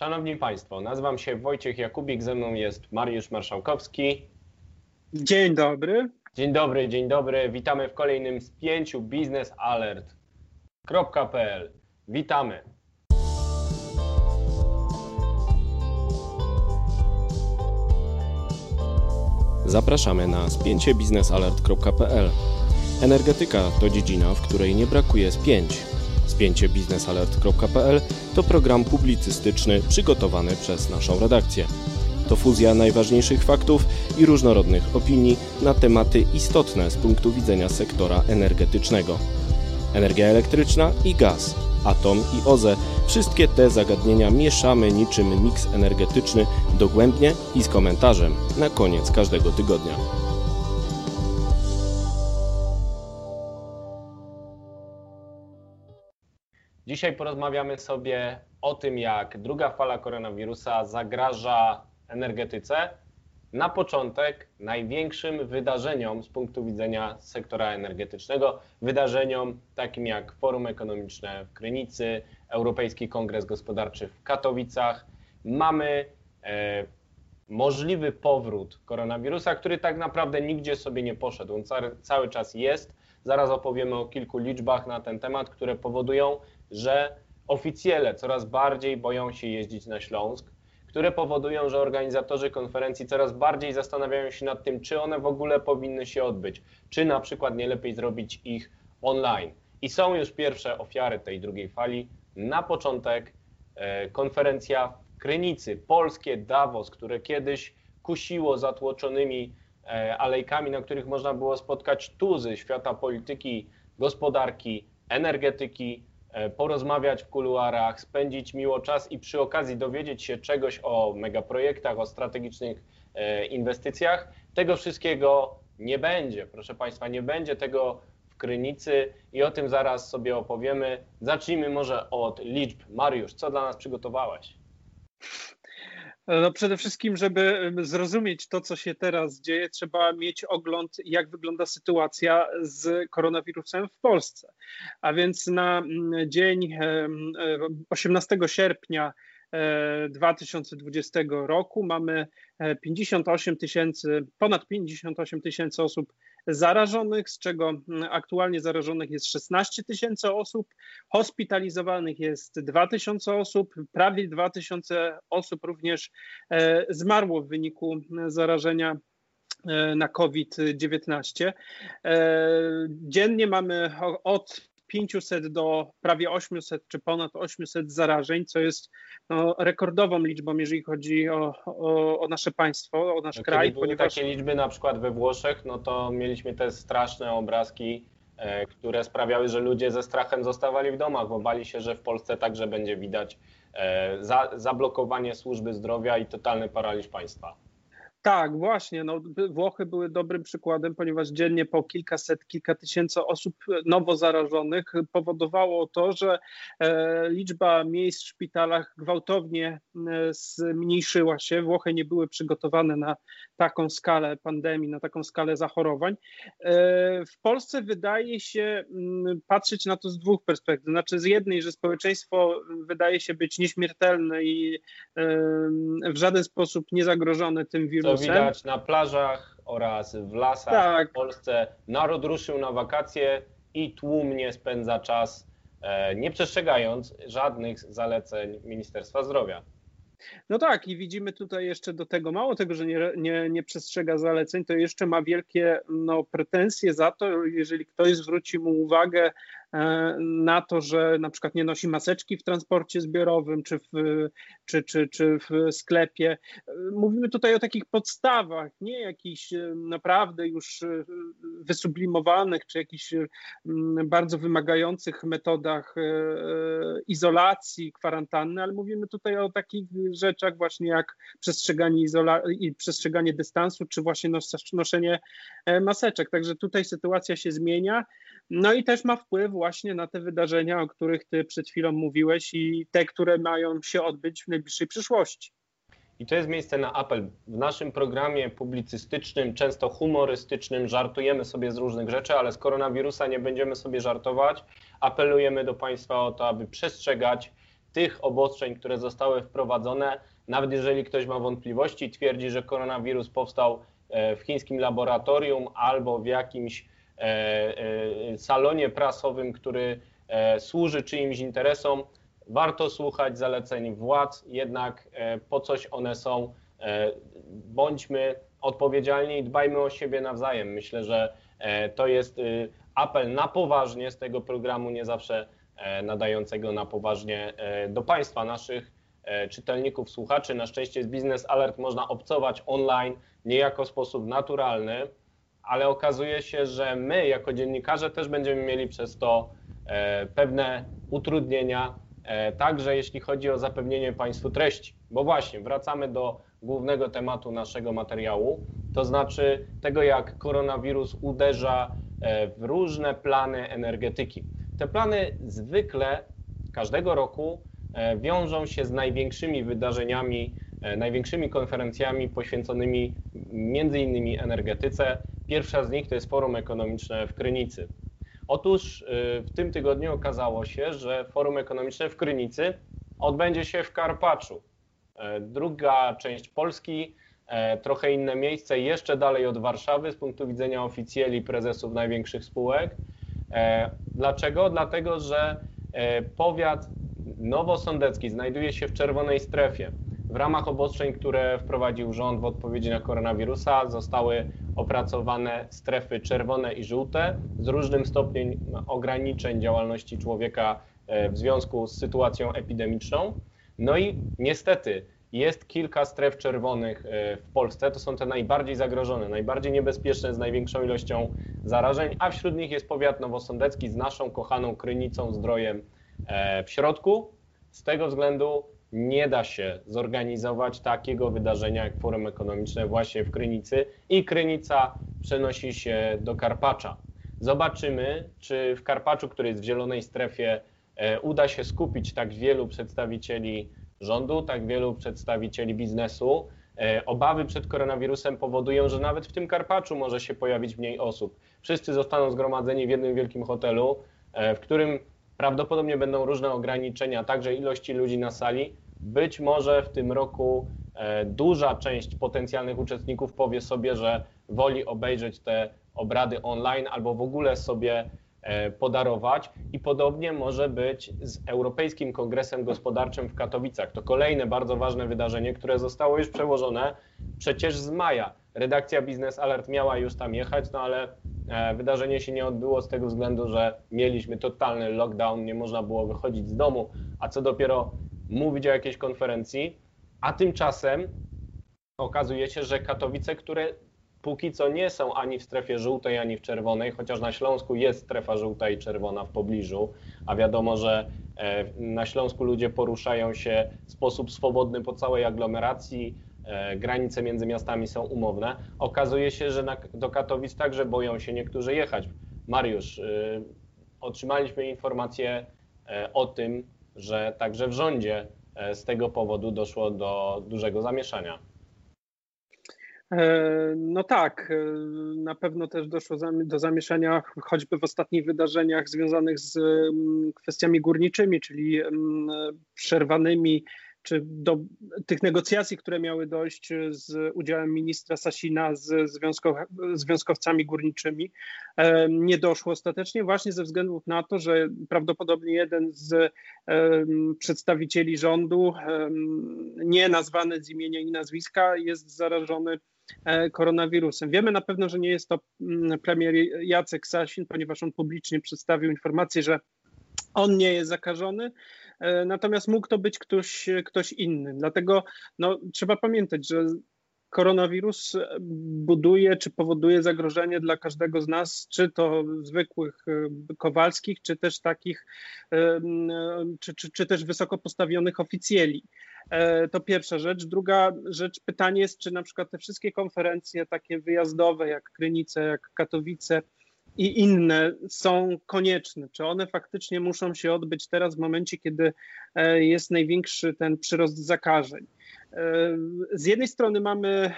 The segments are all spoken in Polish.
Szanowni Państwo, nazywam się Wojciech Jakubik, ze mną jest Mariusz Marszałkowski. Dzień dobry. Dzień dobry, dzień dobry. Witamy w kolejnym z pięciu biznesalert.pl. Witamy. Zapraszamy na spięcie biznesalert.pl. Energetyka to dziedzina, w której nie brakuje spięć. Spięcie biznesalert.pl to program publicystyczny przygotowany przez naszą redakcję. To fuzja najważniejszych faktów i różnorodnych opinii na tematy istotne z punktu widzenia sektora energetycznego. Energia elektryczna i gaz, atom i OZE wszystkie te zagadnienia mieszamy niczym miks energetyczny dogłębnie i z komentarzem na koniec każdego tygodnia. Dzisiaj porozmawiamy sobie o tym, jak druga fala koronawirusa zagraża energetyce. Na początek największym wydarzeniom z punktu widzenia sektora energetycznego, wydarzeniom takim jak Forum Ekonomiczne w Krynicy, Europejski Kongres Gospodarczy w Katowicach. Mamy e, możliwy powrót koronawirusa, który tak naprawdę nigdzie sobie nie poszedł. On cały, cały czas jest. Zaraz opowiemy o kilku liczbach na ten temat, które powodują, że oficjele coraz bardziej boją się jeździć na Śląsk, które powodują, że organizatorzy konferencji coraz bardziej zastanawiają się nad tym, czy one w ogóle powinny się odbyć, czy na przykład nie lepiej zrobić ich online. I są już pierwsze ofiary tej drugiej fali. Na początek e, konferencja w Krynicy, polskie Davos, które kiedyś kusiło zatłoczonymi e, alejkami, na których można było spotkać tuzy świata polityki, gospodarki, energetyki, porozmawiać w kuluarach, spędzić miło czas i przy okazji dowiedzieć się czegoś o megaprojektach, o strategicznych e, inwestycjach. Tego wszystkiego nie będzie, proszę Państwa, nie będzie tego w Krynicy i o tym zaraz sobie opowiemy. Zacznijmy może od liczb. Mariusz, co dla nas przygotowałeś? No przede wszystkim, żeby zrozumieć to, co się teraz dzieje, trzeba mieć ogląd, jak wygląda sytuacja z koronawirusem w Polsce. A więc na dzień 18 sierpnia 2020 roku mamy 58 tysięcy, ponad 58 tysięcy osób zarażonych, z czego aktualnie zarażonych jest 16 tysięcy osób, hospitalizowanych jest 2 tysiące osób, prawie 2 tysiące osób również e, zmarło w wyniku zarażenia e, na COVID-19. E, dziennie mamy od 500 do prawie 800 czy ponad 800 zarażeń, co jest no, rekordową liczbą, jeżeli chodzi o, o, o nasze państwo, o nasz no, kraj. Kiedy ponieważ... takie liczby na przykład we Włoszech, no to mieliśmy te straszne obrazki, e, które sprawiały, że ludzie ze strachem zostawali w domach, bo bali się, że w Polsce także będzie widać e, za, zablokowanie służby zdrowia i totalny paraliż państwa. Tak, właśnie. No, Włochy były dobrym przykładem, ponieważ dziennie po kilkaset, kilka tysięcy osób nowo zarażonych powodowało to, że e, liczba miejsc w szpitalach gwałtownie e, zmniejszyła się. Włochy nie były przygotowane na taką skalę pandemii, na taką skalę zachorowań. E, w Polsce wydaje się m, patrzeć na to z dwóch perspektyw. Znaczy, z jednej, że społeczeństwo wydaje się być nieśmiertelne i w żaden sposób niezagrożone tym wirusem to widać na plażach oraz w lasach tak. w Polsce. Naród ruszył na wakacje i tłumnie spędza czas, e, nie przestrzegając żadnych zaleceń Ministerstwa Zdrowia. No tak, i widzimy tutaj jeszcze do tego, mało tego, że nie, nie, nie przestrzega zaleceń, to jeszcze ma wielkie no, pretensje za to, jeżeli ktoś zwróci mu uwagę na to, że na przykład nie nosi maseczki w transporcie zbiorowym czy w, czy, czy, czy w sklepie. Mówimy tutaj o takich podstawach, nie jakichś e, naprawdę już e, wysublimowanych czy jakichś bardzo wymagających metodach izolacji, kwarantanny, ale mówimy tutaj o takich rzeczach właśnie jak przestrzeganie, izola- przestrzeganie dystansu, czy właśnie noszenie maseczek. Także tutaj sytuacja się zmienia. No i też ma wpływ właśnie na te wydarzenia, o których ty przed chwilą mówiłeś i te, które mają się odbyć w najbliższej przyszłości. I to jest miejsce na apel. W naszym programie publicystycznym, często humorystycznym, żartujemy sobie z różnych rzeczy, ale z koronawirusa nie będziemy sobie żartować. Apelujemy do Państwa o to, aby przestrzegać tych obostrzeń, które zostały wprowadzone. Nawet jeżeli ktoś ma wątpliwości, twierdzi, że koronawirus powstał e, w chińskim laboratorium albo w jakimś salonie prasowym, który służy czyimś interesom, warto słuchać zaleceń władz, jednak po coś one są. Bądźmy odpowiedzialni i dbajmy o siebie nawzajem. Myślę, że to jest apel na poważnie z tego programu, nie zawsze E, nadającego na poważnie e, do Państwa, naszych e, czytelników, słuchaczy. Na szczęście z Business Alert można obcować online niejako w sposób naturalny, ale okazuje się, że my jako dziennikarze też będziemy mieli przez to pewne utrudnienia, także jeśli chodzi o zapewnienie Państwu treści. Bo właśnie wracamy do głównego tematu naszego materiału, to znaczy tego, jak koronawirus uderza w różne plany energetyki. Te plany zwykle każdego roku e, wiążą się z największymi wydarzeniami, e, największymi konferencjami poświęconymi między innymi energetyce. Pierwsza z nich to jest Forum Ekonomiczne w Krynicy. Otóż e, w tym tygodniu okazało się, że Forum Ekonomiczne w Krynicy odbędzie się w Karpaczu. Druga część Polski, trochę inne miejsce, jeszcze dalej od Warszawy z punktu widzenia oficjeli prezesów największych spółek. E, dlaczego? Dlatego, że e, powiat nowosądecki znajduje się w czerwonej strefie. W ramach obostrzeń, które wprowadził rząd w odpowiedzi na koronawirusa, zostały opracowane strefy czerwone i żółte z różnym stopniem ograniczeń działalności człowieka e, w związku z sytuacją epidemiczną. No i niestety jest kilka stref czerwonych e, w Polsce. To są te najbardziej zagrożone, najbardziej niebezpieczne, z największą ilością zarażeń, a wśród nich jest powiat nowosądecki z naszą kochaną Krynicą Zdrojem e, w środku. Z tego względu nie da się zorganizować takiego wydarzenia jak Forum Ekonomiczne właśnie w Krynicy i Krynica przenosi się do Karpacza. Zobaczymy, czy w Karpaczu, który jest w zielonej strefie, e, uda się skupić tak wielu przedstawicieli rządu, tak wielu przedstawicieli biznesu. E, obawy przed koronawirusem powodują, że nawet w tym Karpaczu może się pojawić mniej osób. Wszyscy zostaną zgromadzeni w jednym wielkim hotelu, e, w którym prawdopodobnie będą różne ograniczenia, także ilości ludzi na sali. Być może w tym roku e, duża część potencjalnych uczestników powie sobie, że woli obejrzeć te obrady online albo w ogóle sobie E, podarować i podobnie może być z Europejskim Kongresem Gospodarczym w Katowicach. To kolejne bardzo ważne wydarzenie, które zostało już przełożone przecież z maja. Redakcja Business Alert miała już tam jechać, no ale wydarzenie się nie odbyło z tego względu, że mieliśmy totalny lockdown, nie można było wychodzić z domu, a co dopiero mówić o jakiejś konferencji. A tymczasem okazuje się, że Katowice, które póki co nie są ani w strefie żółtej, ani w czerwonej, chociaż na Śląsku jest strefa żółta i czerwona w pobliżu, a wiadomo, że e, na Śląsku ludzie poruszają się w sposób swobodny po całej aglomeracji, e, granice między miastami są umowne. Okazuje się, że do Katowic także boją się niektórzy jechać. Mariusz, y, otrzymaliśmy informację o tym, że także w rządzie z tego powodu doszło do dużego zamieszania. E, no tak, e, na pewno też doszło do zamieszania choćby w ostatnich wydarzeniach związanych z mm, kwestiami górniczymi, czyli mm, przerwanymi czy do tych negocjacji, które miały dojść z udziałem ministra Sasina z związkow, związkowcami górniczymi, e, nie doszło ostatecznie właśnie ze względu na to, że prawdopodobnie jeden z przedstawicieli rządu, nie nazwany z imienia i nazwiska, jest zarażony E, koronawirusem. Wiemy na pewno, że nie jest to premier Jacek Sasin, ponieważ on publicznie przedstawił informację, że on nie jest zakażony, e, natomiast mógł to być ktoś, ktoś inny. Dlatego no, trzeba pamiętać, że koronawirus buduje czy powoduje zagrożenie dla każdego z nas, czy to zwykłych e, Kowalskich, czy też takich, czy, czy, czy też wysoko postawionych oficjeli. E, to pierwsza rzecz. Druga rzecz, pytanie jest, czy na przykład te wszystkie konferencje takie wyjazdowe, jak Krynice, jak Katowice i inne są konieczne? Czy one faktycznie muszą się odbyć teraz w momencie, kiedy e, jest największy ten przyrost zakażeń? E, z jednej strony mamy,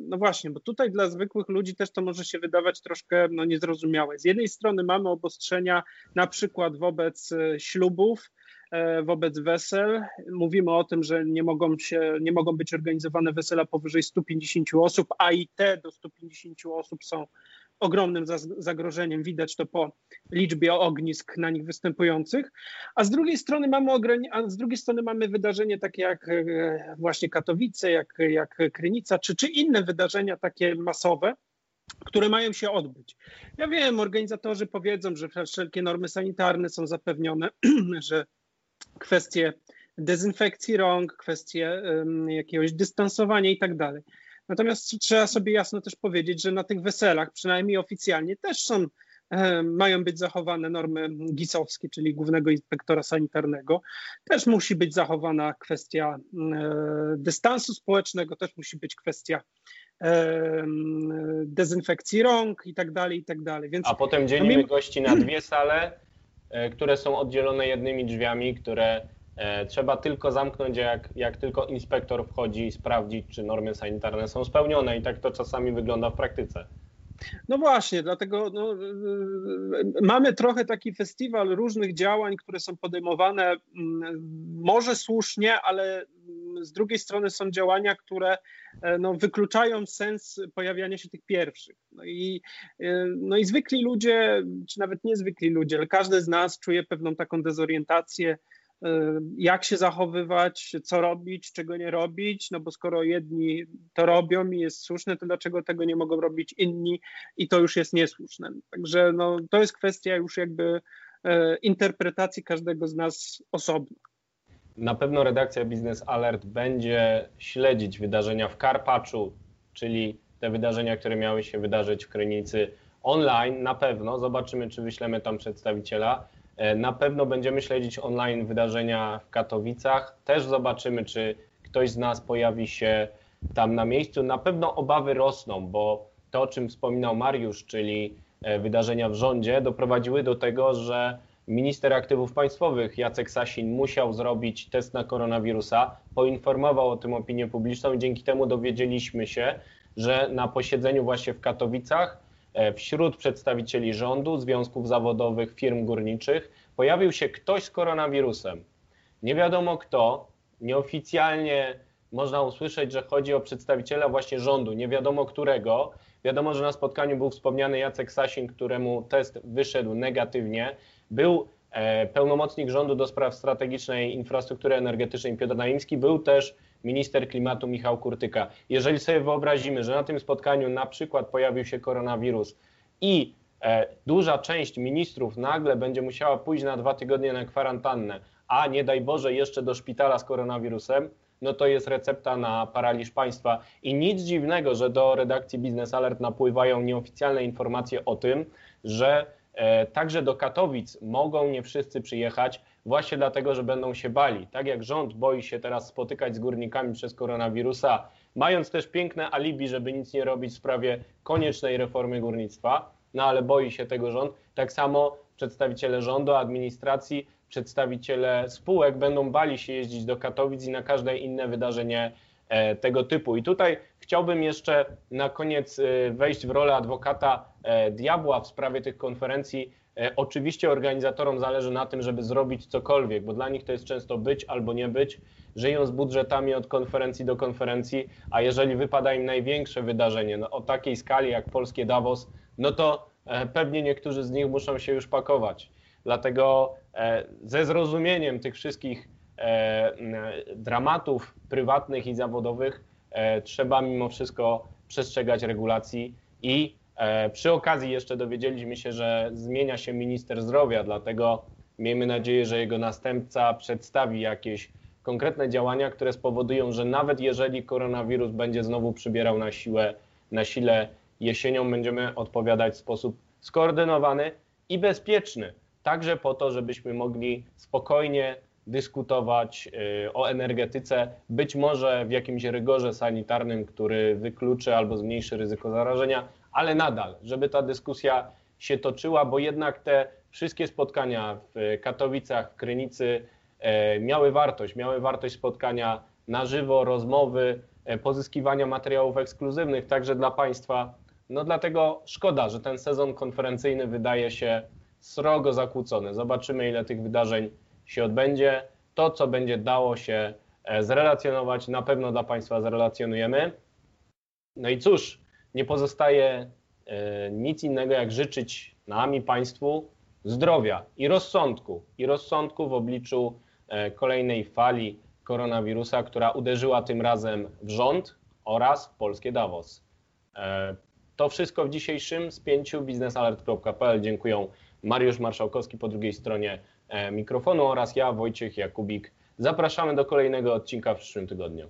no właśnie, bo tutaj dla zwykłych ludzi też to może się wydawać troszkę no, niezrozumiałe. Z jednej strony mamy obostrzenia na przykład wobec ślubów, wobec wesel. Mówimy o tym, że nie mogą, się, nie mogą być organizowane wesela powyżej 150 osób, a i te do 150 osób są ogromnym zagrożeniem. Widać to po liczbie ognisk na nich występujących. A z drugiej strony mamy, a z drugiej strony mamy wydarzenie takie jak e, właśnie Katowice, jak, jak Krynica, czy, czy inne wydarzenia takie masowe, które mają się odbyć. Ja wiem, organizatorzy powiedzą, że wszelkie normy sanitarne są zapewnione, że kwestie dezynfekcji rąk, kwestie um, jakiegoś dystansowania i tak dalej. Natomiast trzeba sobie jasno też powiedzieć, że na tych weselach, przynajmniej oficjalnie, też są mają być zachowane normy GIS-owskie, czyli Głównego Inspektora Sanitarnego. Też musi być zachowana kwestia dystansu społecznego, też musi być kwestia dezynfekcji rąk i tak dalej, i tak dalej. Więc, A potem dzielimy no, mimo... gości na dwie sale, e, które są oddzielone jednymi drzwiami, które e, trzeba tylko zamknąć, jak, jak tylko inspektor wchodzi i sprawdzić, czy normy sanitarne są spełnione i tak to czasami wygląda w praktyce. No właśnie, dlatego no, mamy trochę taki festiwal różnych działań, które są podejmowane mm, może słusznie, ale z drugiej strony są działania, które e, no, wykluczają sens pojawiania się tych pierwszych. No i, e, no i zwykli ludzie, czy nawet niezwykli ludzie, ale każdy z nas czuje pewną taką dezorientację, e, jak się zachowywać, co robić, czego nie robić, no bo skoro jedni to robią i jest słuszne, to dlaczego tego nie mogą robić inni i to już jest niesłuszne. Także no, to jest kwestia już jakby interpretacji każdego z nas osobno. Na pewno redakcja Business Alert będzie śledzić wydarzenia w Karpaczu, czyli te wydarzenia, które miały się wydarzyć w Krynicy online. Na pewno zobaczymy, czy wyślemy tam przedstawiciela. E, na pewno będziemy śledzić online wydarzenia w Katowicach. Też zobaczymy, czy ktoś z nas pojawi się tam na miejscu. Na pewno obawy rosną, bo to, o czym wspominał Mariusz, czyli e, wydarzenia w rządzie, doprowadziły do tego, że Minister aktywów państwowych Jacek Sasin musiał zrobić test na koronawirusa, poinformował o tym opinię publiczną i dzięki temu dowiedzieliśmy się, że na posiedzeniu właśnie w Katowicach wśród przedstawicieli rządu, związków zawodowych, firm górniczych pojawił się ktoś z koronawirusem. Nie wiadomo kto, nieoficjalnie można usłyszeć, że chodzi o przedstawiciela właśnie rządu, nie wiadomo którego. Wiadomo, że na spotkaniu był wspomniany Jacek Sasin, któremu test wyszedł negatywnie. Był e, pełnomocnik rządu do spraw strategicznej infrastruktury energetycznej Piotr Naimski, był też minister klimatu Michał Kurtyka. Jeżeli sobie wyobrazimy, że na tym spotkaniu na przykład pojawił się koronawirus i e, duża część ministrów nagle będzie musiała pójść na dwa tygodnie na kwarantannę, a nie daj Boże jeszcze do szpitala z koronawirusem, no to jest recepta na paraliż państwa. I nic dziwnego, że do redakcji Business Alert napływają nieoficjalne informacje o tym, że E, także do Katowic mogą nie wszyscy przyjechać, właśnie dlatego, że będą się bali. Tak jak rząd boi się teraz spotykać z górnikami przez koronawirusa, mając też piękne alibi, żeby nic nie robić w sprawie koniecznej reformy górnictwa, no ale boi się tego rząd. Tak samo przedstawiciele rządu, administracji, przedstawiciele spółek będą bali się jeździć do Katowic i na każde inne wydarzenie E, tego typu. I tutaj chciałbym jeszcze na koniec e, wejść w rolę adwokata e, diabła w sprawie tych konferencji. Oczywiście organizatorom zależy na tym, żeby zrobić cokolwiek, bo dla nich to jest często być albo nie być. Żyją z budżetami od konferencji do konferencji, a jeżeli wypada im największe wydarzenie no, o takiej skali jak polskie Davos, no to pewnie niektórzy z nich muszą się już pakować. Dlatego ze zrozumieniem tych wszystkich E, dramatów prywatnych i zawodowych e, trzeba mimo wszystko przestrzegać regulacji i e, przy okazji jeszcze dowiedzieliśmy się, że zmienia się minister zdrowia, dlatego miejmy nadzieję, że jego następca przedstawi jakieś konkretne działania, które spowodują, że nawet jeżeli koronawirus będzie znowu przybierał na siłę, na sile jesienią, będziemy odpowiadać w sposób skoordynowany i bezpieczny, także po to, żebyśmy mogli spokojnie dyskutować y, o energetyce, być może w jakimś rygorze sanitarnym, który wykluczy albo zmniejszy ryzyko zarażenia, ale nadal, żeby ta dyskusja się toczyła, bo jednak te wszystkie spotkania w Katowicach, w Krynicy e, miały wartość, miały wartość spotkania na żywo, rozmowy, e, pozyskiwania materiałów ekskluzywnych także dla Państwa. No dlatego szkoda, że ten sezon konferencyjny wydaje się srogo zakłócony. Zobaczymy, ile tych wydarzeń się odbędzie. To, co będzie dało się e, zrelacjonować, na pewno dla Państwa zrelacjonujemy. No i cóż, nie pozostaje e, nic innego, jak życzyć nam i Państwu zdrowia i rozsądku, i rozsądku w obliczu e, kolejnej fali koronawirusa, która uderzyła tym razem w rząd oraz polskie Davos. To wszystko w dzisiejszym spięciu biznesalert.pl. Dziękuję Mariusz Marszałkowski po drugiej stronie mikrofonu oraz ja, Wojciech Jakubik. Zapraszamy do kolejnego odcinka w przyszłym tygodniu.